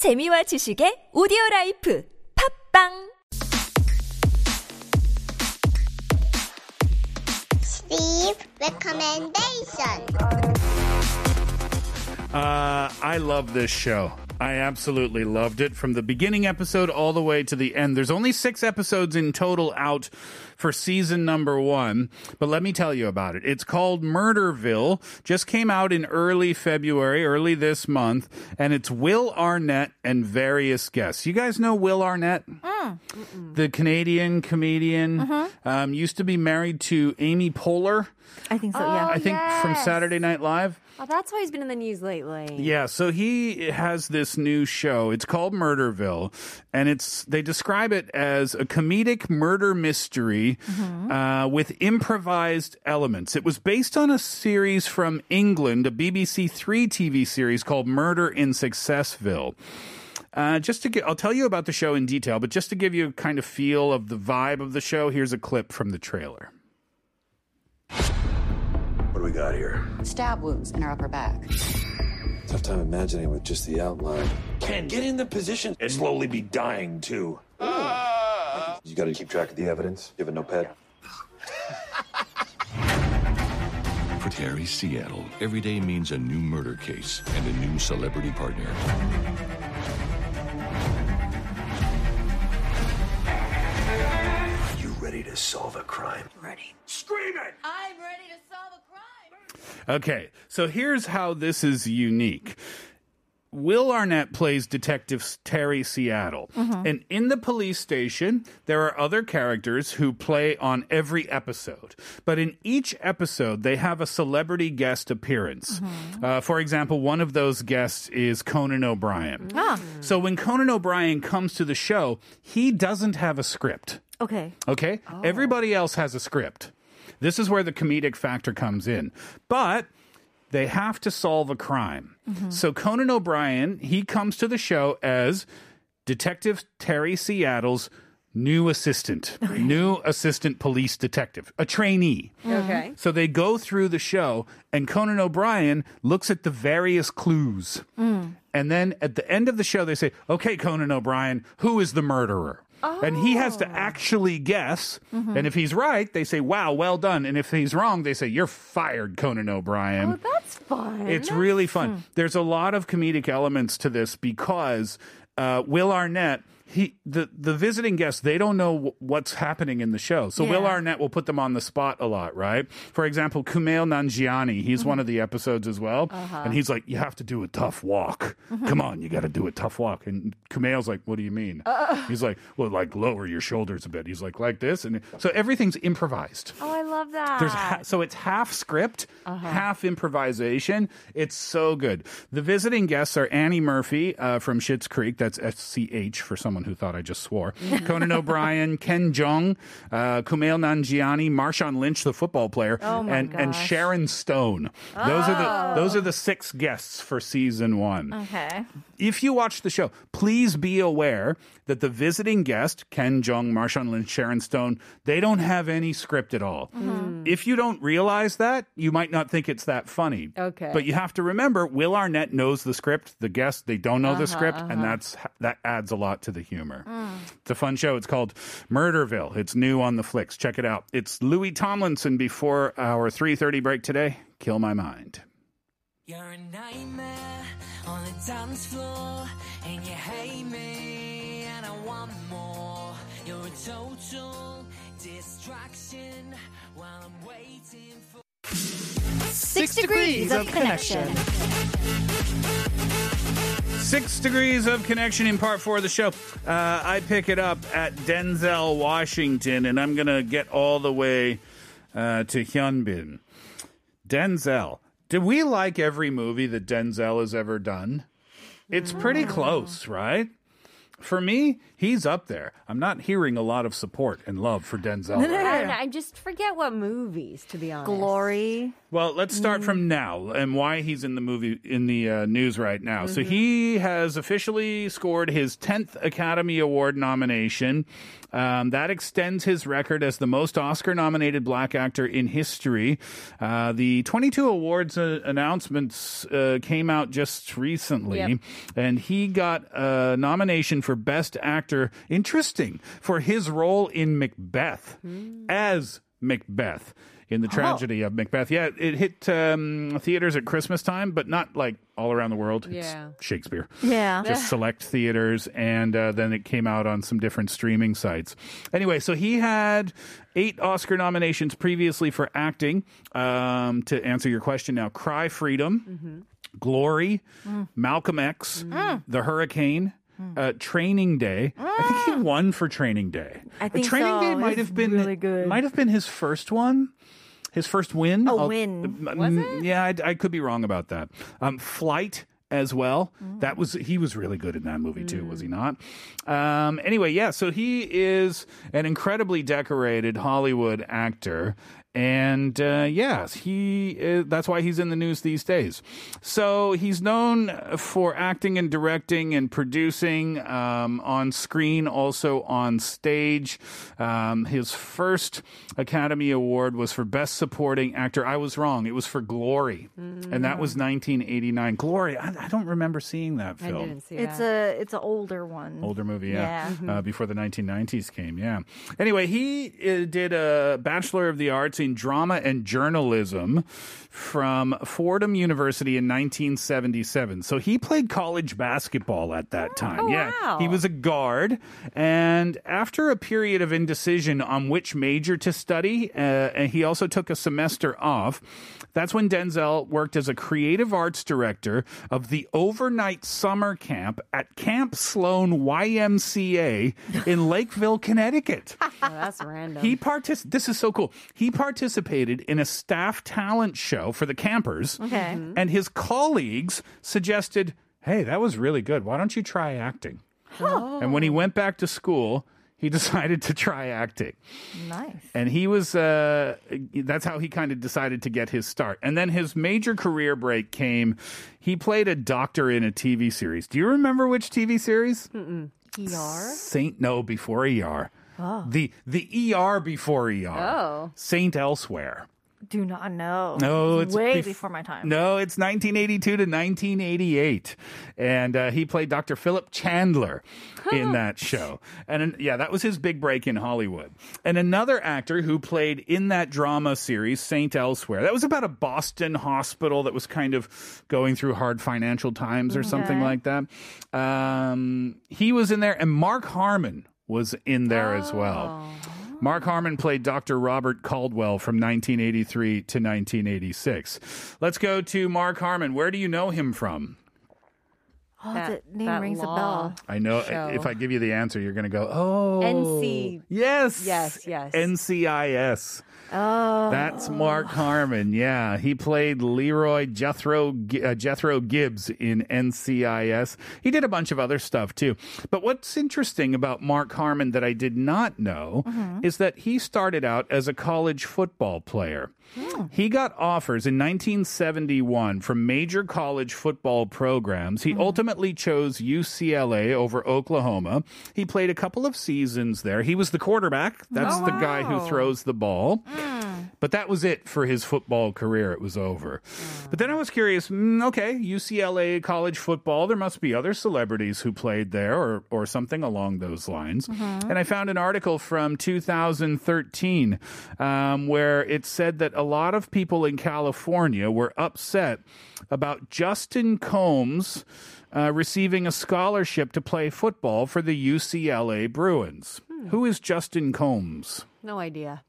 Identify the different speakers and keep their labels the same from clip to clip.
Speaker 1: 재미와 지식의 오디오 라이프 팝빵
Speaker 2: Steve recommendation.
Speaker 3: Uh, I love this show. I absolutely loved it from the beginning episode all the way to the end. There's only six episodes in total out for season number one, but let me tell you about it. It's called Murderville. Just came out in early February, early this month, and it's Will Arnett and various guests. You guys know Will Arnett? The Canadian comedian. Um, used to be married to Amy Poehler,
Speaker 4: I think so, yeah.
Speaker 3: I think from. Saturday Night Live.
Speaker 5: Oh, that's why he's been in the news lately.
Speaker 3: Yeah, so he has this new show. It's called Murderville, and it's they describe it as a comedic murder mystery uh, with improvised elements. It was based on a series from England, a BBC Three TV series called Murder in Successville. Uh, just to get, I'll tell you about the show in detail, but just to give you a kind of feel of the vibe of the show, here's a clip from the trailer.
Speaker 6: What do we got here?
Speaker 7: Stab wounds in her upper back.
Speaker 6: Tough time imagining with just the outline. Ken, get in the position and slowly be dying too. You gotta keep track of the evidence. You have a notepad?
Speaker 8: For Terry Seattle, every day means a new murder case and a new celebrity partner.
Speaker 6: You ready to solve a crime? Ready. Scream it!
Speaker 7: I'm ready to solve a crime.
Speaker 3: Okay, so here's how this is unique. Will Arnett plays Detective Terry Seattle. Mm-hmm. And in the police station, there are other characters who play on every episode. But in each episode, they have a celebrity guest appearance. Mm-hmm. Uh, for example, one of those guests is Conan O'Brien. Ah. So when Conan O'Brien comes to the show, he doesn't have a script.
Speaker 4: Okay.
Speaker 3: Okay? Oh. Everybody else has a script. This is where the comedic factor comes in. But they have to solve a crime. Mm-hmm. So Conan O'Brien, he comes to the show as Detective Terry Seattle's new assistant, new assistant police detective, a trainee. Mm-hmm.
Speaker 5: Okay.
Speaker 3: So they go through the show, and Conan O'Brien looks at the various clues. Mm. And then at the end of the show, they say, Okay, Conan O'Brien, who is the murderer? And he has to actually guess. And if he's right, they say, Wow, well done. And if he's wrong, they say, You're fired, Conan O'Brien.
Speaker 5: Oh, that's fun.
Speaker 3: It's really fun. There's a lot of comedic elements to this because uh, Will Arnett. He the the visiting guests they don't know w- what's happening in the show, so Will Arnett will put them on the spot a lot, right? For example, Kumail Nanjiani, he's mm-hmm. one of the episodes as well, uh-huh. and he's like, "You have to do a tough walk. Mm-hmm. Come on, you got to do a tough walk." And Kumail's like, "What do you mean?" Uh-uh. He's like, "Well, like lower your shoulders a bit." He's like, "Like this," and so everything's improvised.
Speaker 5: oh, I love that.
Speaker 3: There's ha- so it's half script, uh-huh. half improvisation. It's so good. The visiting guests are Annie Murphy uh, from Schitt's Creek. That's S C H for someone who thought I just swore. Conan O'Brien, Ken Jeong, uh, Kumail Nanjiani, Marshawn Lynch, the football player,
Speaker 5: Oh
Speaker 3: and and. Sharon Stone. Those are the oh. those are the six guests for season one
Speaker 4: Okay.
Speaker 3: if you watch the show, please be aware that the visiting guest, Ken Jeong, Marshawn Lynch, Sharon Stone, they don't have any script at all. Mm-hmm. If you don't realize that, you might not think it's that funny.
Speaker 5: Okay.
Speaker 3: But you have to remember, Will Arnett knows the script. The guests, they don't know the uh-huh, script, and uh-huh. that's that adds a lot to the humor. Mm. It's a fun show. It's called Murderville. It's new on Netflix. Check it out. It's Louis Tomlinson before our 3:30 break today. Kill my mind.
Speaker 9: You're a nightmare on the dance floor, and you hate me, and I want more. You're a total distraction while I'm waiting for.
Speaker 4: Six degrees of connection.
Speaker 3: Six degrees of connection in part four of the show. Uh, I pick it up at Denzel, Washington, and I'm going to get all the way uh, to Hyunbin. Denzel. Do we like every movie that Denzel has ever done? It's pretty close, right? For me, he's up there. I'm not hearing a lot of support and love for Denzel. right now.
Speaker 5: I, I just forget what movies, to be honest.
Speaker 4: Glory.
Speaker 3: Well, let's start from now and why he's in the movie in the uh, news right now. So he has officially scored his 10th Academy Award nomination. Um, that extends his record as the most Oscar-nominated black actor in history. Uh, the 22 awards uh, announcements uh, came out just recently,
Speaker 5: Yep.
Speaker 3: and he got a nomination for Best Actor. Interesting for his role in Macbeth as Macbeth in the tragedy of Macbeth. Yeah, it hit um, theaters at Christmas time, but not like all around the world.
Speaker 5: Yeah.
Speaker 3: It's Shakespeare.
Speaker 4: Yeah.
Speaker 3: Just select theaters, and uh, then it came out on some different streaming sites. Anyway, so he had eight Oscar nominations previously for acting. Um, to answer your question now, Cry Freedom, Glory, Malcolm X, The Hurricane. Uh, Training Day. I think he won for Training Day.
Speaker 4: I think
Speaker 3: Training
Speaker 4: so.
Speaker 3: Day might
Speaker 4: It's
Speaker 3: have been
Speaker 4: really good.
Speaker 3: Might have been his first one. His first win.
Speaker 4: A
Speaker 3: I'll-
Speaker 4: win.
Speaker 3: Was it? Yeah, I, I could be wrong about that. Um, Flight as well. That was he was really good in that movie too, was he not? Um, anyway, yeah. So he is an incredibly decorated Hollywood actor. And uh, yes, he uh, that's why he's in the news these days. So he's known for acting and directing and producing um, on screen, also on stage. Um, his first Academy Award was for Best Supporting Actor. I was wrong; it was for Glory, and that was 1989. Glory, I, I don't remember seeing that
Speaker 5: I
Speaker 3: film
Speaker 5: didn't see
Speaker 4: It's
Speaker 5: that.
Speaker 4: a it's an older one.
Speaker 3: older movie, yeah,
Speaker 4: Yeah.
Speaker 3: Uh, before the 1990s came, yeah. Anyway, he uh, did a Bachelor of the Arts in Drama and Journalism from Fordham University in 1977. So he played college basketball at that time. yeah,
Speaker 5: wow.
Speaker 3: he was a guard, and after a period of indecision on which major to study, uh, and he also took a semester off. That's when Denzel worked as a creative arts director of the overnight summer camp at Camp Sloan YMCA in Lakeville, Connecticut.
Speaker 5: Oh, that's random.
Speaker 3: He partic- This is so cool. He participated in a staff talent show for the campers.
Speaker 4: Okay.
Speaker 3: And his colleagues suggested, hey, that was really good. Why don't you try acting? And when he went back to school, he decided to try acting.
Speaker 4: Nice.
Speaker 3: And he was, uh, that's how he kind of decided to get his start. And then his major career break came. He played a doctor in a TV series. Do you remember which TV series?
Speaker 4: ER.
Speaker 3: Saint, no, before ER. The, the ER before ER.
Speaker 5: Oh.
Speaker 3: Saint Elsewhere.
Speaker 4: Do not know.
Speaker 3: No, it's
Speaker 4: way
Speaker 3: bef-
Speaker 4: before my time.
Speaker 3: No, it's 1982 to 1988, and uh, he played Dr. Philip Chandler in that show. And yeah, that was his big break in Hollywood. And another actor who played in that drama series, Saint Elsewhere. That was about a Boston hospital that was kind of going through hard financial times or something like that. Um, he was in there, and Mark Harmon was in there as well. Oh. Mark Harmon played Dr. Robert Caldwell from 1983 to 1986. Let's go to Mark Harmon. Where do you know him from?
Speaker 4: Oh,
Speaker 5: That-
Speaker 4: the name
Speaker 5: that
Speaker 4: rings
Speaker 5: law.
Speaker 4: a bell.
Speaker 3: I know
Speaker 5: Show.
Speaker 3: if I give you the answer, you're going to go, oh.
Speaker 5: NC.
Speaker 3: Yes.
Speaker 5: Yes, yes.
Speaker 3: NCIS.
Speaker 4: Oh.
Speaker 3: That's Mark Harmon. Yeah, he played Leroy Jethro uh, Jethro Gibbs in NCIS. He did a bunch of other stuff too. But what's interesting about Mark Harmon that I did not know is that he started out as a college football player. Hmm. He got offers in 1971 from major college football programs. He hmm. ultimately chose UCLA over Oklahoma. He played a couple of seasons there. He was the quarterback. That's oh, the guy who throws the ball. Hmm. But that was it for his football career. It was over. But then I was curious mm, okay, UCLA college football, there must be other celebrities who played there or, or something along those lines. And I found an article from 2013 um, where it said that a lot of people in California were upset about Justin Combs. Uh, receiving a scholarship to play football for the UCLA Bruins. Who is Justin Combs?
Speaker 5: No idea.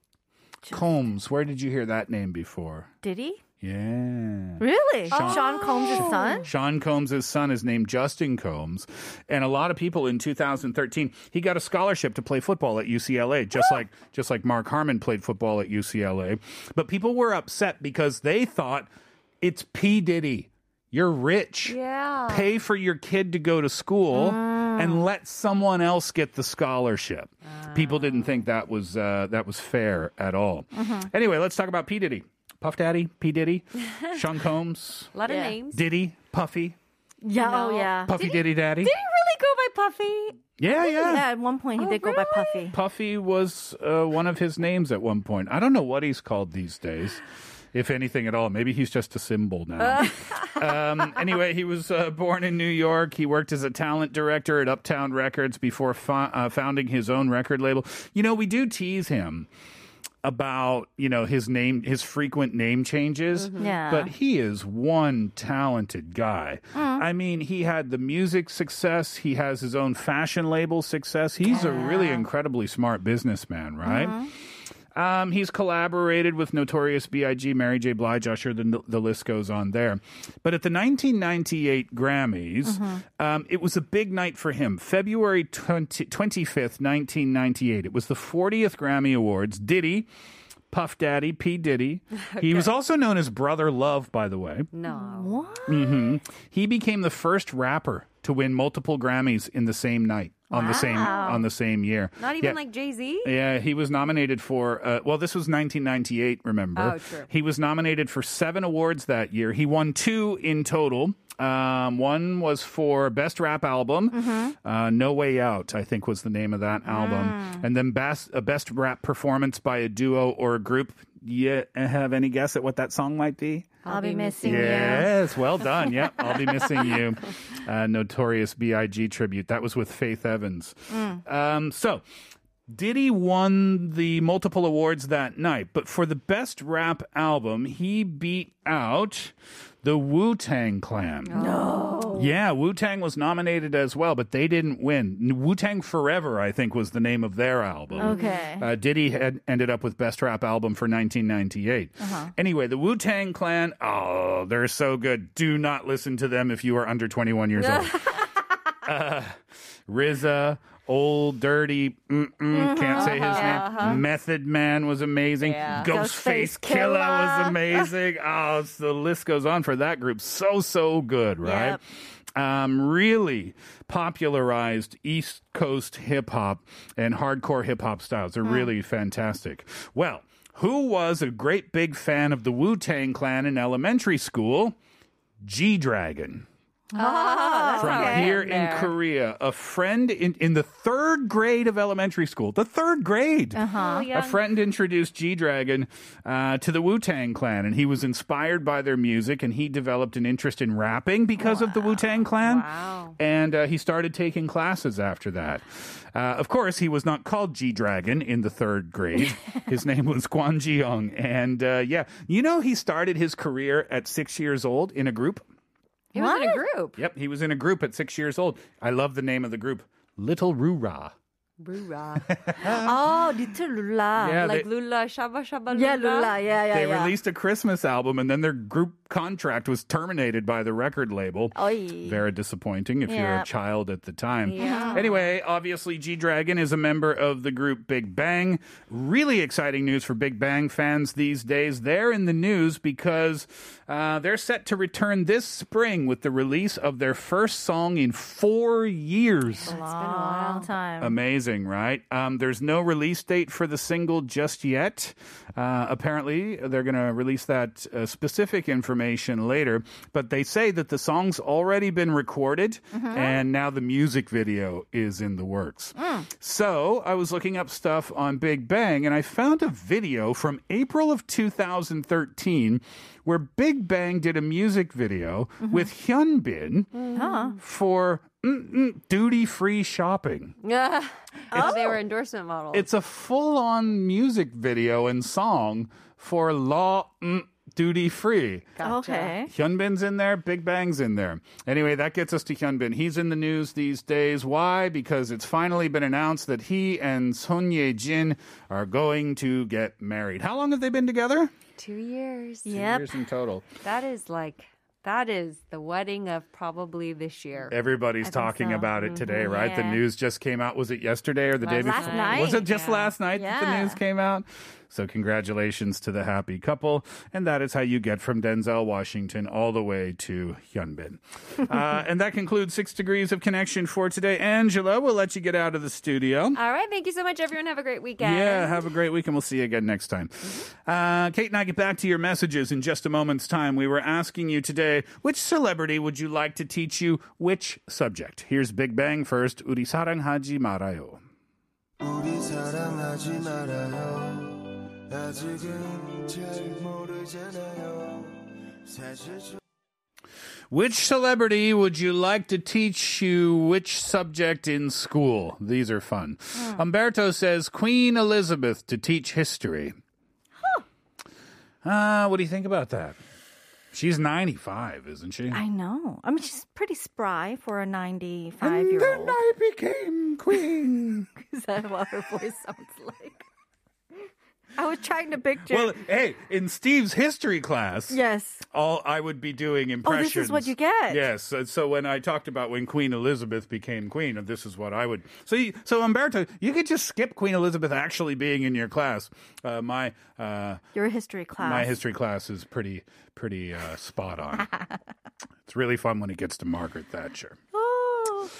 Speaker 3: Combs. Where did you hear that name before?
Speaker 4: Did he?
Speaker 3: Yeah.
Speaker 4: Really? Sean, Combs' oh. son?
Speaker 3: Sean Combs' son is named Justin Combs. And a lot of people in 2013, he got a scholarship to play football at UCLA, just like just like Mark Harmon played football at UCLA. But people were upset because they thought it's P. Diddy. You're rich.
Speaker 5: Yeah.
Speaker 3: Pay for your kid to go to school mm. And let someone else get the scholarship. People didn't think that was uh, that was fair at all. Anyway, let's talk about P Diddy, Puff Daddy, P Diddy, Sean Combs,
Speaker 5: A lot of
Speaker 4: Yeah.
Speaker 5: names.
Speaker 3: Diddy, Puffy,
Speaker 4: Yeah. Oh
Speaker 5: No.
Speaker 4: yeah.
Speaker 3: Puffy Diddy Daddy.
Speaker 5: Did he really go by Puffy?
Speaker 3: Yeah, yeah.
Speaker 4: Yeah. At one point, he
Speaker 5: Oh,
Speaker 4: did go by Puffy.
Speaker 3: Puffy was uh, one of his names at one point. I don't know what he's called these days, if anything at all. Maybe he's just a symbol now. um, anyway, he was uh, born in New York. He worked as a talent director at Uptown Records before fo- uh, founding his own record label. You know, we do tease him about you know his name his frequent name changes
Speaker 4: Yeah.
Speaker 3: but he is one talented guy i mean he had the music success he has his own fashion label success he's a really incredibly smart businessman right um, he's collaborated with Notorious B.I.G., Mary J. Blige, Usher, the, the list goes on there. But at the 1998 Grammys, um, it was a big night for him. February 20, 25th, 1998. It was the 40th Grammy Awards. Diddy, Puff Daddy, P. Diddy. He was also known as Brother Love, by the way.
Speaker 5: No.
Speaker 3: hmm He became the first rapper to win multiple Grammys in the same night on the same on the same year.
Speaker 5: Not even
Speaker 3: Yeah.
Speaker 5: like Jay Z?
Speaker 3: Yeah, he was nominated for. Uh, well, this was 1998. Remember?
Speaker 5: Oh, true.
Speaker 3: He was nominated for seven awards that year. He won two in total. Um, one was for best rap album.
Speaker 5: Mm-hmm.
Speaker 3: Uh, no Way Out, I think, was the name of that album.
Speaker 5: Mm.
Speaker 3: And then best a best rap performance by a duo or a group. Yeah, have any guess at what that song might be?
Speaker 4: I'll be missing you.
Speaker 3: Yes, well done. Yep, I'll be missing you. Uh, Notorious B.I.G. tribute. That was with Faith Evans. Um, so, Diddy won the multiple awards that night, but for the best rap album, he beat out the Wu Tang Clan. No. Yeah, Wu Tang was nominated as well, but they didn't win. Wu Tang Forever, I think, was the name of their album.
Speaker 4: Okay.
Speaker 3: Uh, Diddy had ended up with Best Rap Album for 1998. Anyway, the Wu Tang Clan, oh, they're so good. Do not listen to them if you are under 21 years old. uh, RZA, Old Dirty, mm-mm, mm-hmm. can't say his uh-huh. name. Uh-huh. Method Man was amazing.
Speaker 5: Yeah.
Speaker 3: Ghostface
Speaker 4: Ghostface
Speaker 3: Killah was
Speaker 4: Killah.
Speaker 3: amazing. oh, it's- the list goes on for that group. So, so good, right? Um, really popularized East Coast hip hop and hardcore hip hop styles. They're hmm. really fantastic. Well, who was a great big fan of the Wu Tang Clan in elementary school? G Dragon from
Speaker 5: okay.
Speaker 3: here in Korea. A friend in, in the third grade of elementary school, the third grade, a friend introduced G Dragon uh, to the Wu Tang Clan, and he was inspired by their music, and he developed an interest in rapping because of the Wu Tang Clan.
Speaker 5: Wow.
Speaker 3: And uh, he started taking classes after that. Uh, of course, he was not called G Dragon in the third grade. his name was Kwon Ji Yong. And uh, yeah, you know, he started his career at six years old in a group.
Speaker 5: He was in a group.
Speaker 3: Yep, he was in a group at six years old. I love the name of the group, Little Roora.
Speaker 5: Roora.
Speaker 4: Oh, little Lula.
Speaker 3: Yeah,
Speaker 5: like
Speaker 3: they-
Speaker 5: Lula, Shaba Shaba Lula.
Speaker 4: Yeah, Lula. Yeah, yeah,
Speaker 3: They
Speaker 4: yeah.
Speaker 3: released a Christmas album, and then their group contract was terminated by the record label.
Speaker 4: Oy.
Speaker 3: Very disappointing if you're a child at the time.
Speaker 5: Yeah.
Speaker 3: Anyway, obviously, G Dragon is a member of the group Big Bang. Really exciting news for Big Bang fans these days. They're in the news because uh, they're set to return this spring with the release of their first song in four years. Wow.
Speaker 4: It's been a long time.
Speaker 3: Amazing, right? Um, there's no release date for the single just yet. Uh, apparently, they're going to release that uh, specific information later. But they say that the song's already been recorded, and now the music video is in the works. So I was looking up stuff on Big Bang, and I found a video from April of 2013 where Big Bang did a music video with Hyunbin for duty free shopping.
Speaker 5: Yeah. Oh. They were endorsement models.
Speaker 3: It's a full on music video and song for Lotte mm, Duty Free.
Speaker 4: Okay.
Speaker 3: Hyunbin's in there, Big Bang's in there. Anyway, that gets us to Hyunbin. He's in the news these days. Why? Because it's finally been announced that he and Son Ye Jin are going to get married. How long have they been together?
Speaker 5: Two years.
Speaker 3: Two
Speaker 4: Yep.
Speaker 3: years in total.
Speaker 5: That is like, that is the wedding of probably this year.
Speaker 3: Everybody's talking
Speaker 4: so.
Speaker 3: about it today, mm-hmm. right? The news just came out. Was it yesterday or the day
Speaker 5: Last
Speaker 3: before?
Speaker 4: night.
Speaker 3: Was it just
Speaker 5: Yeah.
Speaker 3: last night that the news came out? So congratulations to the happy couple. And that is how you get from Denzel Washington all the way to Hyunbin. uh, and that concludes Six Degrees of Connection for today. Angela, we'll let you get out of the studio.
Speaker 5: All right. Thank you so much, everyone. Have a great weekend.
Speaker 3: Yeah, have a great week, and we'll see you again next time. Uh, Kate and I get back to your messages in just a moment's time. We were asking you today, which celebrity would you like to teach you which subject? Here's Big Bang first. 우리 사랑하지 말아요.
Speaker 10: 우리 사랑하지 말아요
Speaker 3: Which celebrity would you like to teach you which subject in school? These are fun. Umberto says Queen Elizabeth to teach history. Uh, what do you think about that? She's 95, isn't she?
Speaker 4: I know. I mean, she's pretty spry for a 95 year old.
Speaker 3: Then I became queen.
Speaker 4: Is that what her voice sounds like? I was trying to picture.
Speaker 3: well, hey, in Steve's history class,
Speaker 4: yes.
Speaker 3: all I would be doing impressions.
Speaker 4: Oh, this is what you get.
Speaker 3: Yes. So, when I talked about when Queen Elizabeth became queen, and this is what I would. So, you, so Umberto, you could just skip Queen Elizabeth actually being in your class. Uh, my uh,
Speaker 4: Your history class.
Speaker 3: my history class is pretty pretty uh, spot on. it's really fun when it gets to Margaret Thatcher.
Speaker 4: Oh.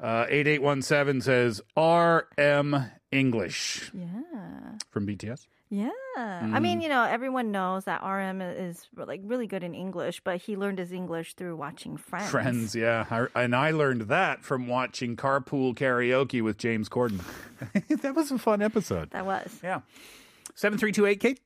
Speaker 3: Uh, 8817 says RM English
Speaker 4: Yeah
Speaker 3: from BTS.
Speaker 4: Yeah. I mean, you know, everyone knows that RM is like really good in English, but he learned his English through watching Friends.
Speaker 3: Friends, yeah. I, and I learned that from watching Carpool Karaoke with James Corden. that was a fun episode.
Speaker 4: That was.
Speaker 3: Yeah. 7328 Kate?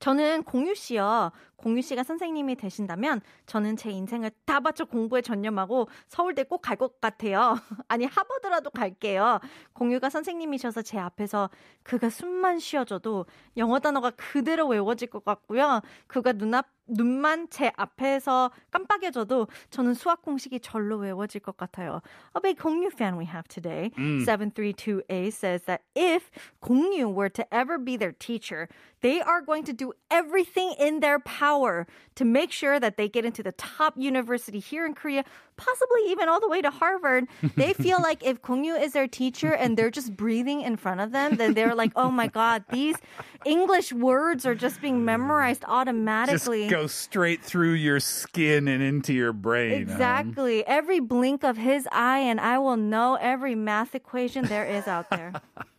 Speaker 4: 저는 공유 씨요. 공유 씨가 선생님이 되신다면 저는 제 인생을 다 바쳐 공부에 전념하고 서울대 꼭 갈 것 같아요. 아니 하버드라도 갈게요. 공유가 선생님이셔서 제 앞에서 그가 숨만 쉬어줘도 영어 단어가 그대로 외워질 것 같고요. 그가 눈앞 눈만 제 앞에서 깜빡여져도 저는 수학 공식이 절로 외워질 것 같아요. A big 공유 fan we have today. 732A says that if 공유 were to ever be their teacher, they are going to do everything in their power to make sure that they get into the top university here in Korea, possibly even all the way to Harvard. They feel like if Gong Yoo is their teacher and they're just breathing in front of them, then they're like, oh my God, these English words are just being memorized automatically.
Speaker 3: Just go straight through your skin and into your brain.
Speaker 4: Exactly. Every blink of his eye, and I will know every math equation there is out there.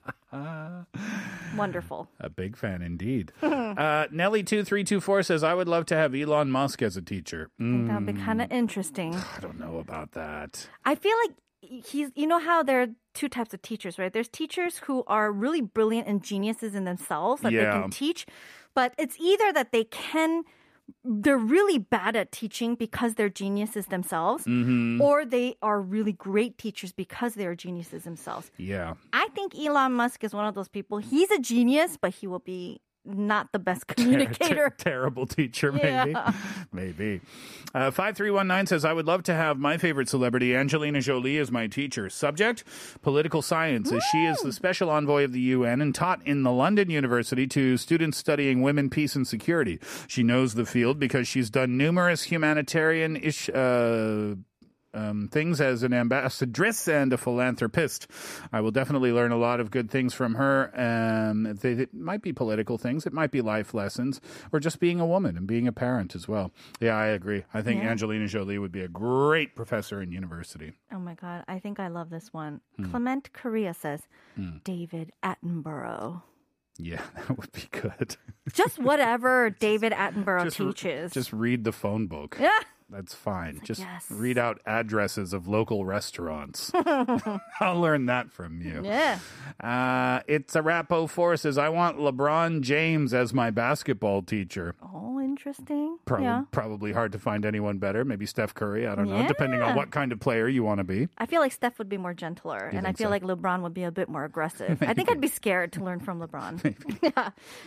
Speaker 4: Wonderful.
Speaker 3: A big fan indeed. uh, Nelly2324 says, I would love to have Elon Musk as a teacher. Mm,
Speaker 4: That would be kind of interesting.
Speaker 3: I don't know about that.
Speaker 4: I feel like he's, you know how there are two types of teachers, right? There's teachers who are really brilliant and geniuses in themselves that they can teach, but it's either that they can, they're really bad at teaching because they're geniuses themselves,
Speaker 3: Mm-hmm.
Speaker 4: or they are really great teachers because they are geniuses themselves.
Speaker 3: Yeah.
Speaker 4: I think Elon Musk is one of those people. He's a genius, but he will be not the best communicator.
Speaker 3: Ter- terrible teacher, maybe.
Speaker 4: Yeah.
Speaker 3: Maybe. Uh, 5319 says, I would love to have my favorite celebrity, Angelina Jolie, as my teacher. Subject, political science, as she is the special envoy of the UN and taught in the London University to students studying women, peace, and security. She knows the field because she's done numerous humanitarian ish, uh, um, things as an ambassadress and a philanthropist. I will definitely learn a lot of good things from her. Um, they, it might be political things, it might be life lessons, or just being a woman and being a parent as well. Yeah, I agree. I think
Speaker 4: Yeah.
Speaker 3: Angelina Jolie would be a great professor in university.
Speaker 4: Oh my God, I think I love this one.
Speaker 3: Hmm.
Speaker 4: Clement Korea says, David Attenborough.
Speaker 3: Yeah, that would be good.
Speaker 4: Just whatever David Attenborough
Speaker 3: just,
Speaker 4: teaches.
Speaker 3: just read the phone book.
Speaker 4: yeah.
Speaker 3: That's fine. Just
Speaker 4: yes.
Speaker 3: read out addresses of local restaurants. I'll learn that from you.
Speaker 4: Yeah.
Speaker 3: Uh, it's a Rapo Four says, I want LeBron James as my basketball teacher.
Speaker 4: Oh, interesting.
Speaker 3: Prob-
Speaker 4: Yeah.
Speaker 3: Probably hard to find anyone better. Maybe Steph Curry. I don't know, depending on
Speaker 4: Yeah.
Speaker 3: what kind of player you want to be.
Speaker 4: I feel like Steph would be more gentler, and I
Speaker 3: think
Speaker 4: feel
Speaker 3: so?
Speaker 4: like LeBron would be a bit more aggressive. I think I'd be scared to learn from LeBron.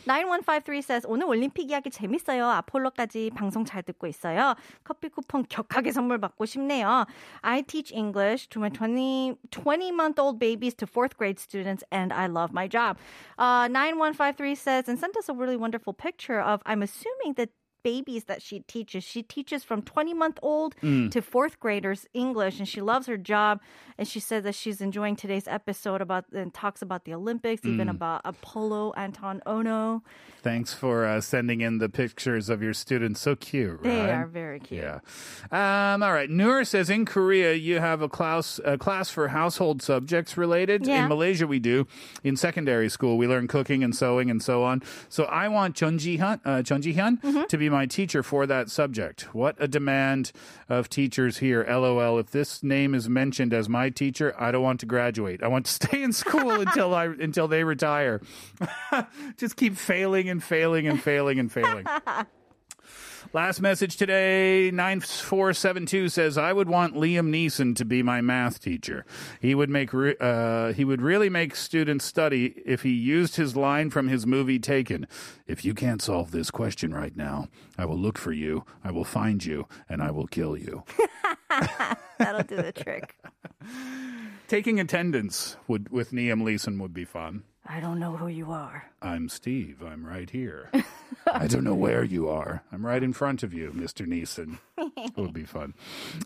Speaker 4: 9153 says, 오늘 올림픽 이야기 재밌어요. 아폴로까지 방송 잘 듣고 있어요. 커피 쿠폰 격하게 선물 받고 싶네요. I teach English to my 20, 20 month old babies to fourth grade students, and I love my job. Uh, 9153 says, and sent us a really wonderful picture of, I'm assuming that babies that she teaches. She teaches from 20 month old
Speaker 3: Mm.
Speaker 4: to fourth graders English, and she loves her job. And she says that she's enjoying today's episode about and talks about the Olympics, even
Speaker 3: Mm.
Speaker 4: about Apolo Anton Ohno.
Speaker 3: Thanks for uh, sending in the pictures of your students. So cute, right?
Speaker 4: They are very cute.
Speaker 3: Yeah. Um, all right. Noor says in Korea you have a class a class for household subjects related.
Speaker 4: Yeah.
Speaker 3: In Malaysia we do. In secondary school we learn cooking and sewing and so on. So I want Chun Ji Hyun, uh, Chun Ji Hyun
Speaker 4: Mm-hmm.
Speaker 3: to be my teacher for that subject. What a demand of teachers here. LOL. If this name is mentioned as my teacher, I don't want to graduate. I want to stay in school until I until they retire. Just keep failing and failing and failing and failing. Last message today, 9472 says, I would want Liam Neeson to be my math teacher. He would make, re- uh, he would really make students study if he used his line from his movie Taken. If you can't solve this question right now, I will look for you, I will find you, and I will kill you.
Speaker 4: That'll do the trick.
Speaker 3: Taking attendance would, with Liam Neeson would be fun.
Speaker 4: I don't know who you are.
Speaker 3: I'm Steve. I'm right here. I don't know where you are. I'm right in front of you, Mr. Neeson. It would be fun.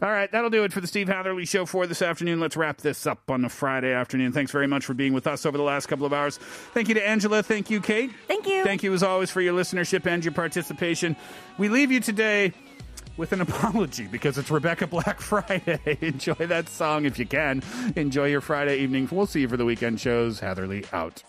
Speaker 3: All right, that'll do it for the Steve Hatherley Show for this afternoon. Let's wrap this up on a Friday afternoon. Thanks very much for being with us over the last couple of hours. Thank you to Angela. Thank you, Kate.
Speaker 4: Thank you.
Speaker 3: Thank you, as always, for your listenership and your participation. We leave you today with an apology because it's Rebecca Black Friday. Enjoy that song if you can. Enjoy your Friday evening. We'll see you for the weekend shows. Hatherley out.